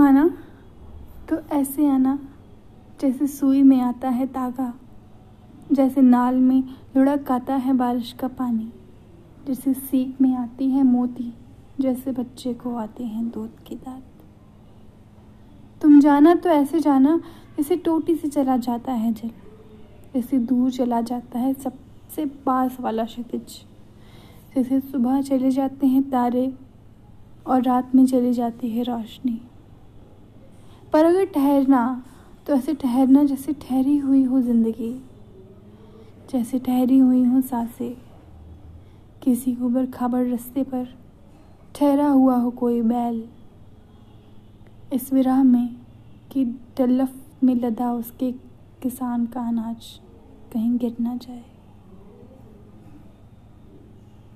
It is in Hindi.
तुम आना तो ऐसे आना जैसे सुई में आता है तागा, जैसे नाल में लुढ़क आता है बारिश का पानी, जैसे सीख में आती है मोती, जैसे बच्चे को आते हैं दूध की दात। तुम जाना तो ऐसे जाना जैसे टोटी से चला जाता है जल, जैसे दूर चला जाता है सबसे पास वाला क्षितिज, जैसे सुबह चले जाते हैं तारे और रात में चली जाती है रोशनी। पर अगर ठहरना तो ऐसे ठहरना जैसे ठहरी हुई हो ज़िंदगी, जैसे ठहरी हुई हो साँसें। किसी उबर खबर रस्ते पर ठहरा हुआ हो कोई बैल, इस विराह में कि डल्लफ में लदा उसके किसान का अनाज कहीं गिर ना जाए।